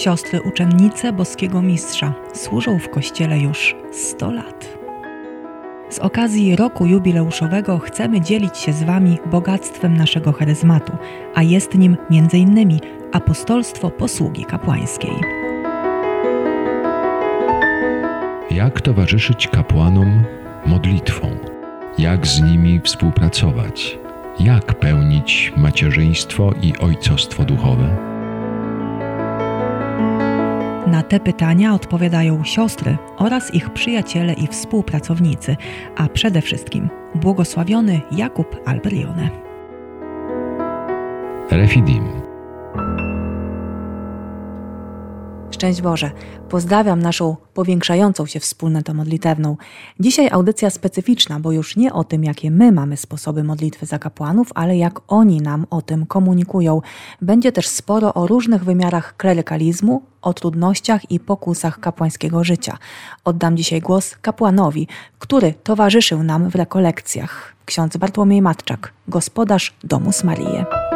Siostry uczennice boskiego mistrza służą w kościele już 100 lat. Z okazji roku jubileuszowego chcemy dzielić się z Wami bogactwem naszego charyzmatu, a jest nim m.in. apostolstwo posługi kapłańskiej. Jak towarzyszyć kapłanom modlitwą? Jak z nimi współpracować? Jak pełnić macierzyństwo i ojcostwo duchowe? Na te pytania odpowiadają siostry oraz ich przyjaciele i współpracownicy, a przede wszystkim błogosławiony Jakub Albrione. Refidim. Szczęść Boże. Pozdrawiam naszą powiększającą się wspólnotę modlitewną. Dzisiaj audycja specyficzna, bo już nie o tym, jakie my mamy sposoby modlitwy za kapłanów, ale jak oni nam o tym komunikują. Będzie też sporo o różnych wymiarach klerykalizmu, o trudnościach i pokusach kapłańskiego życia. Oddam dzisiaj głos kapłanowi, który towarzyszył nam w rekolekcjach. Ksiądz Bartłomiej Matczak, gospodarz domu Maryję.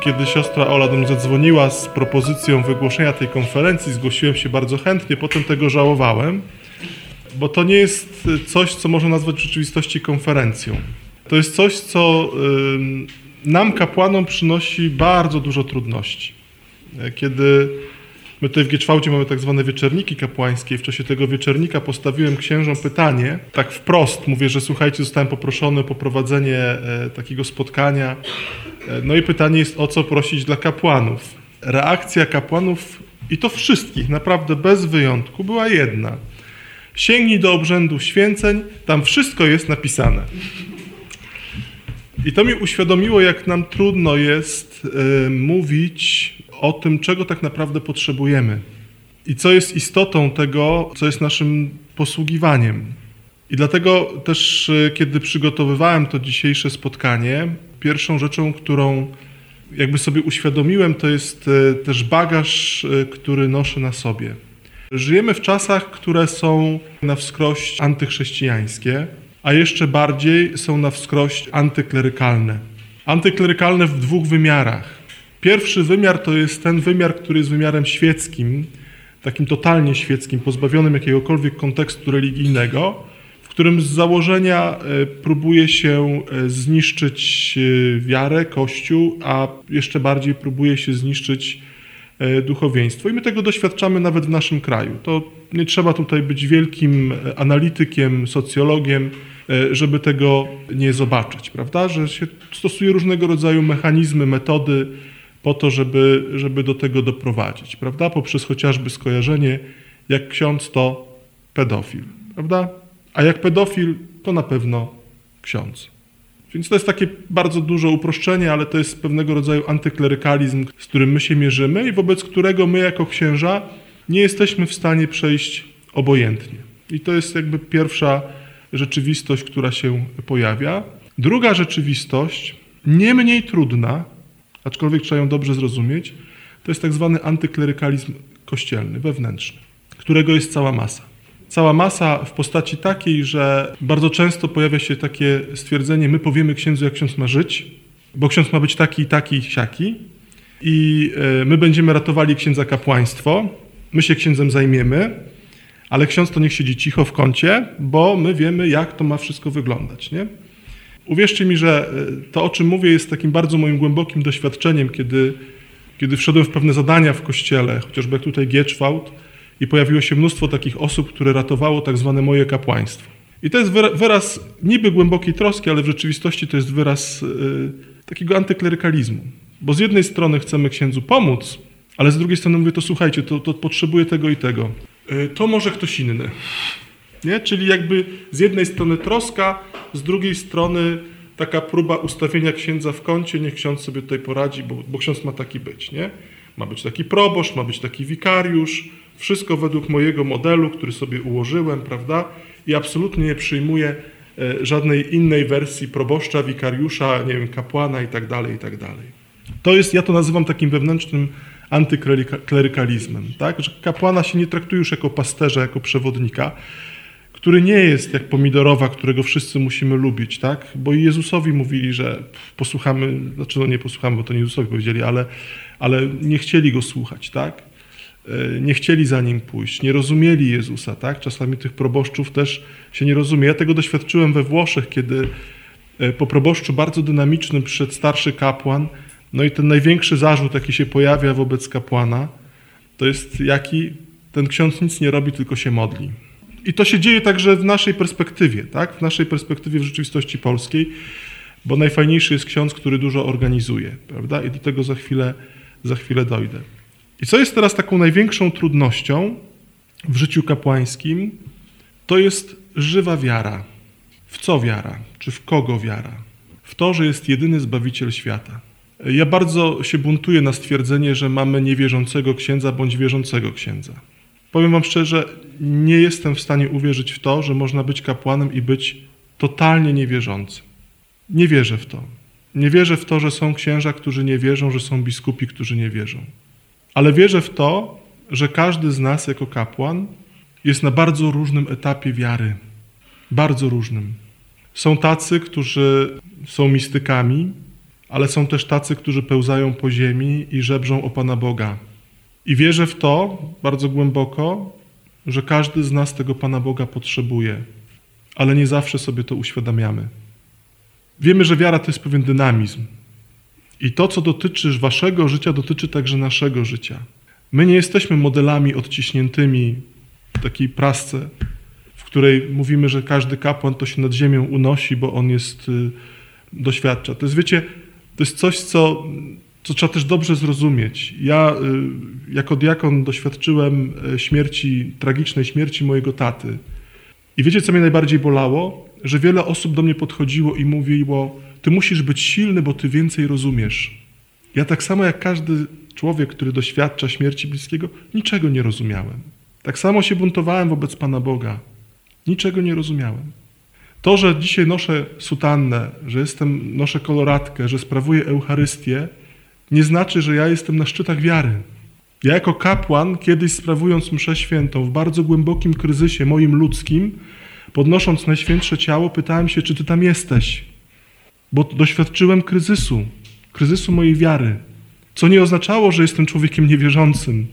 Kiedy siostra Ola do mnie zadzwoniła z propozycją wygłoszenia tej konferencji, zgłosiłem się bardzo chętnie, potem tego żałowałem, bo to nie jest coś, co można nazwać w rzeczywistości konferencją. To jest coś, co nam, kapłanom, przynosi bardzo dużo trudności. Kiedy my tutaj w Gieczwałcie mamy tak zwane wieczerniki kapłańskie w czasie tego wieczernika postawiłem księżom pytanie, tak wprost, mówię, że słuchajcie, zostałem poproszony o poprowadzenie e, takiego spotkania. E, no i pytanie jest, o co prosić dla kapłanów. Reakcja kapłanów, i to wszystkich, naprawdę bez wyjątku, była jedna. Sięgnij do obrzędu święceń, tam wszystko jest napisane. I to mi uświadomiło, jak nam trudno jest y, mówić o tym, czego tak naprawdę potrzebujemy i co jest istotą tego, co jest naszym posługiwaniem. I dlatego też, y, kiedy przygotowywałem to dzisiejsze spotkanie, pierwszą rzeczą, którą jakby sobie uświadomiłem, to jest y, też bagaż, który noszę na sobie. Żyjemy w czasach, które są na wskroś antychrześcijańskie a jeszcze bardziej są na wskroś antyklerykalne. Antyklerykalne w dwóch wymiarach. Pierwszy wymiar to jest ten wymiar, który jest wymiarem świeckim, takim totalnie świeckim, pozbawionym jakiegokolwiek kontekstu religijnego, w którym z założenia e, próbuje się e, zniszczyć e, wiarę, Kościół, a jeszcze bardziej próbuje się zniszczyć duchowieństwo. I my tego doświadczamy nawet w naszym kraju. To nie trzeba tutaj być wielkim analitykiem, socjologiem, żeby tego nie zobaczyć, prawda? Że się stosuje różnego rodzaju mechanizmy, metody po to, żeby, żeby do tego doprowadzić, prawda? Poprzez chociażby skojarzenie, jak ksiądz to pedofil, prawda? A jak pedofil, to na pewno ksiądz. Więc to jest takie bardzo duże uproszczenie, ale to jest pewnego rodzaju antyklerykalizm, z którym my się mierzymy i wobec którego my jako księża nie jesteśmy w stanie przejść obojętnie. I to jest jakby pierwsza rzeczywistość, która się pojawia. Druga rzeczywistość, nie mniej trudna, aczkolwiek trzeba ją dobrze zrozumieć, to jest tak zwany antyklerykalizm kościelny, wewnętrzny, którego jest cała masa. Cała masa w postaci takiej, że bardzo często pojawia się takie stwierdzenie, my powiemy księdzu, jak ksiądz ma żyć, bo ksiądz ma być taki, taki, siaki i e, my będziemy ratowali księdza kapłaństwo, my się księdzem zajmiemy, ale ksiądz to niech siedzi cicho w kącie, bo my wiemy, jak to ma wszystko wyglądać. Nie? Uwierzcie mi, że e, to, o czym mówię, jest takim bardzo moim głębokim doświadczeniem, kiedy, kiedy wszedłem w pewne zadania w kościele, chociażby jak tutaj Gieczwałt, i pojawiło się mnóstwo takich osób, które ratowało tak zwane moje kapłaństwo. I to jest wyraz niby głębokiej troski, ale w rzeczywistości to jest wyraz yy, takiego antyklerykalizmu. Bo z jednej strony chcemy księdzu pomóc, ale z drugiej strony mówię, to słuchajcie, to, to potrzebuję tego i tego. E, to może ktoś inny. Nie? Czyli jakby z jednej strony troska, z drugiej strony taka próba ustawienia księdza w kącie, niech ksiądz sobie tutaj poradzi, bo, bo ksiądz ma taki być. Nie? Ma być taki proboszcz, ma być taki wikariusz, wszystko według mojego modelu, który sobie ułożyłem, prawda? I absolutnie nie przyjmuję e, żadnej innej wersji proboszcza, wikariusza, nie wiem, kapłana i tak dalej, i tak dalej. To jest, ja to nazywam takim wewnętrznym antyklerykalizmem, tak? że kapłana się nie traktuje już jako pasterza, jako przewodnika, który nie jest jak pomidorowa, którego wszyscy musimy lubić, tak? Bo i Jezusowi mówili, że posłuchamy, znaczy no nie posłuchamy, bo to nie Jezusowi powiedzieli, ale, ale nie chcieli go słuchać, tak? E, nie chcieli za nim pójść, nie rozumieli Jezusa, tak? Czasami tych proboszczów też się nie rozumie. Ja tego doświadczyłem we Włoszech, kiedy e, po proboszczu bardzo dynamicznym przyszedł starszy kapłan, no i ten największy zarzut, jaki się pojawia wobec kapłana, to jest jaki ten ksiądz nic nie robi, tylko się modli. I to się dzieje także w naszej perspektywie, tak? w naszej perspektywie w rzeczywistości polskiej, bo najfajniejszy jest ksiądz, który dużo organizuje, prawda? I do tego za chwilę, za chwilę dojdę. I co jest teraz taką największą trudnością w życiu kapłańskim, to jest żywa wiara. W co wiara? Czy w kogo wiara? W to, że jest jedyny Zbawiciel świata. Ja bardzo się buntuję na stwierdzenie, że mamy niewierzącego księdza bądź wierzącego księdza. Powiem Wam szczerze, nie jestem w stanie uwierzyć w to, że można być kapłanem i być totalnie niewierzącym. Nie wierzę w to. Nie wierzę w to, że są księża, którzy nie wierzą, że są biskupi, którzy nie wierzą. Ale wierzę w to, że każdy z nas jako kapłan jest na bardzo różnym etapie wiary. Bardzo różnym. Są tacy, którzy są mistykami, ale są też tacy, którzy pełzają po ziemi i żebrzą o Pana Boga. I wierzę w to bardzo głęboko, że każdy z nas tego Pana Boga potrzebuje, ale nie zawsze sobie to uświadamiamy. Wiemy, że wiara to jest pewien dynamizm. I to, co dotyczy waszego życia, dotyczy także naszego życia. My nie jesteśmy modelami odciśniętymi w takiej prasce, w której mówimy, że każdy kapłan to się nad ziemią unosi, bo on jest, y, doświadcza. To jest, wiecie, to jest coś, co co trzeba też dobrze zrozumieć. Ja y, jako diakon doświadczyłem e, śmierci, tragicznej śmierci mojego taty. I wiecie, co mnie najbardziej bolało? Że wiele osób do mnie podchodziło i mówiło: Ty musisz być silny, bo ty więcej rozumiesz. Ja tak samo jak każdy człowiek, który doświadcza śmierci bliskiego, niczego nie rozumiałem. Tak samo się buntowałem wobec Pana Boga. Niczego nie rozumiałem. To, że dzisiaj noszę sutannę, że jestem, noszę koloratkę, że sprawuję Eucharystię, nie znaczy, że ja jestem na szczytach wiary. Ja jako kapłan, kiedyś sprawując mszę świętą w bardzo głębokim kryzysie moim ludzkim, podnosząc Najświętsze Ciało, pytałem się, czy Ty tam jesteś? Bo doświadczyłem kryzysu, kryzysu mojej wiary, co nie oznaczało, że jestem człowiekiem niewierzącym.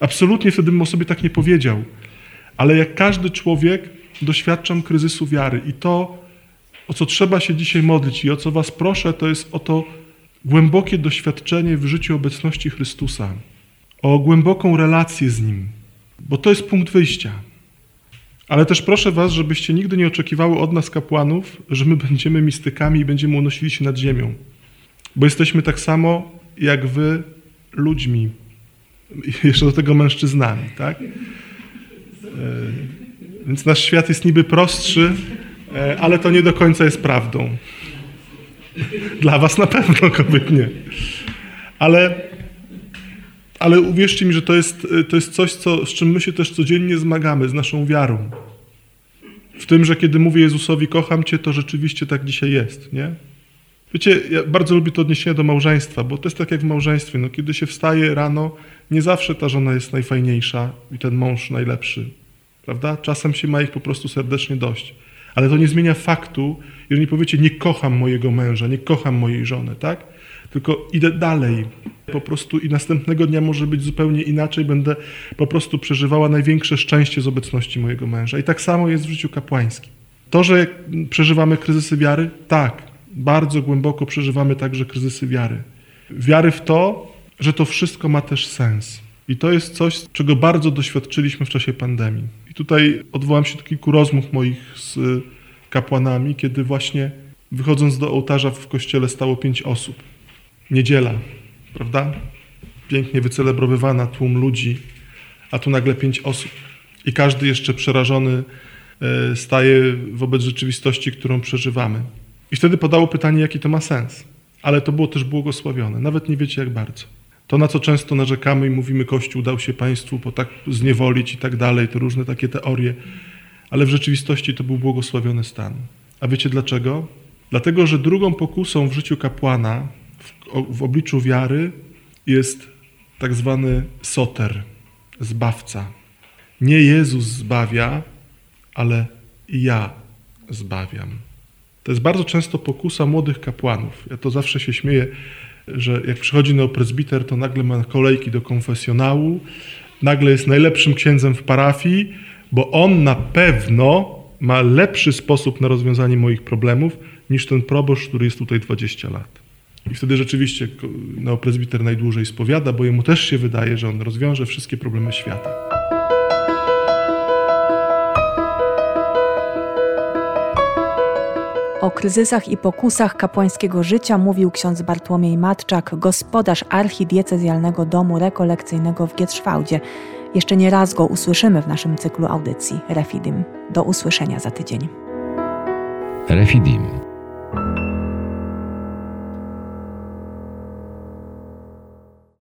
Absolutnie wtedy bym o sobie tak nie powiedział. Ale jak każdy człowiek, doświadczam kryzysu wiary i to, o co trzeba się dzisiaj modlić i o co Was proszę, to jest o to, głębokie doświadczenie w życiu obecności Chrystusa, o głęboką relację z Nim, bo to jest punkt wyjścia. Ale też proszę Was, żebyście nigdy nie oczekiwały od nas, kapłanów, że my będziemy mistykami i będziemy unosili się nad ziemią. Bo jesteśmy tak samo jak Wy ludźmi. Jeszcze do tego mężczyznami, tak? E, więc nasz świat jest niby prostszy, e, ale to nie do końca jest prawdą. Dla was na pewno, kobiet nie. Ale, ale uwierzcie mi, że to jest, to jest coś, co, z czym my się też codziennie zmagamy, z naszą wiarą. W tym, że kiedy mówię Jezusowi, kocham Cię, to rzeczywiście tak dzisiaj jest, nie? Wiecie, ja bardzo lubię to odniesienie do małżeństwa, bo to jest tak jak w małżeństwie. No, kiedy się wstaje rano, nie zawsze ta żona jest najfajniejsza i ten mąż najlepszy, prawda? Czasem się ma ich po prostu serdecznie dość. Ale to nie zmienia faktu, jeżeli powiecie, nie kocham mojego męża, nie kocham mojej żony, tak? Tylko idę dalej. Po prostu i następnego dnia może być zupełnie inaczej. Będę po prostu przeżywała największe szczęście z obecności mojego męża. I tak samo jest w życiu kapłańskim. To, że przeżywamy kryzysy wiary, tak, bardzo głęboko przeżywamy także kryzysy wiary. Wiary w to, że to wszystko ma też sens. I to jest coś, czego bardzo doświadczyliśmy w czasie pandemii. I tutaj odwołam się do kilku rozmów moich z kapłanami, kiedy właśnie wychodząc do ołtarza w kościele stało pięć osób. Niedziela, prawda? Pięknie wycelebrowywana, tłum ludzi, a tu nagle pięć osób. I każdy jeszcze przerażony e, staje wobec rzeczywistości, którą przeżywamy. I wtedy padało pytanie, jaki to ma sens. Ale to było też błogosławione. Nawet nie wiecie, jak bardzo. To, na co często narzekamy i mówimy, Kościół dał się państwu po tak zniewolić i tak dalej, to różne takie teorie, ale w rzeczywistości to był błogosławiony stan. A wiecie dlaczego? Dlatego, że drugą pokusą w życiu kapłana, w, w obliczu wiary, jest tak zwany soter, zbawca. Nie Jezus zbawia, ale ja zbawiam. To jest bardzo często pokusa młodych kapłanów. Ja to zawsze się śmieję, że jak przychodzi neoprezbiter, to nagle ma kolejki do konfesjonału, nagle jest najlepszym księdzem w parafii, bo on na pewno ma lepszy sposób na rozwiązanie moich problemów niż ten proboszcz, który jest tutaj 20 lat. I wtedy rzeczywiście neoprezbiter najdłużej spowiada, bo jemu też się wydaje, że on rozwiąże wszystkie problemy świata. O kryzysach i pokusach kapłańskiego życia mówił ksiądz Bartłomiej Matczak, gospodarz archidiecezjalnego domu rekolekcyjnego w Gietrzwałdzie. Jeszcze nie raz go usłyszymy w naszym cyklu audycji Refidim. Do usłyszenia za tydzień. Refidim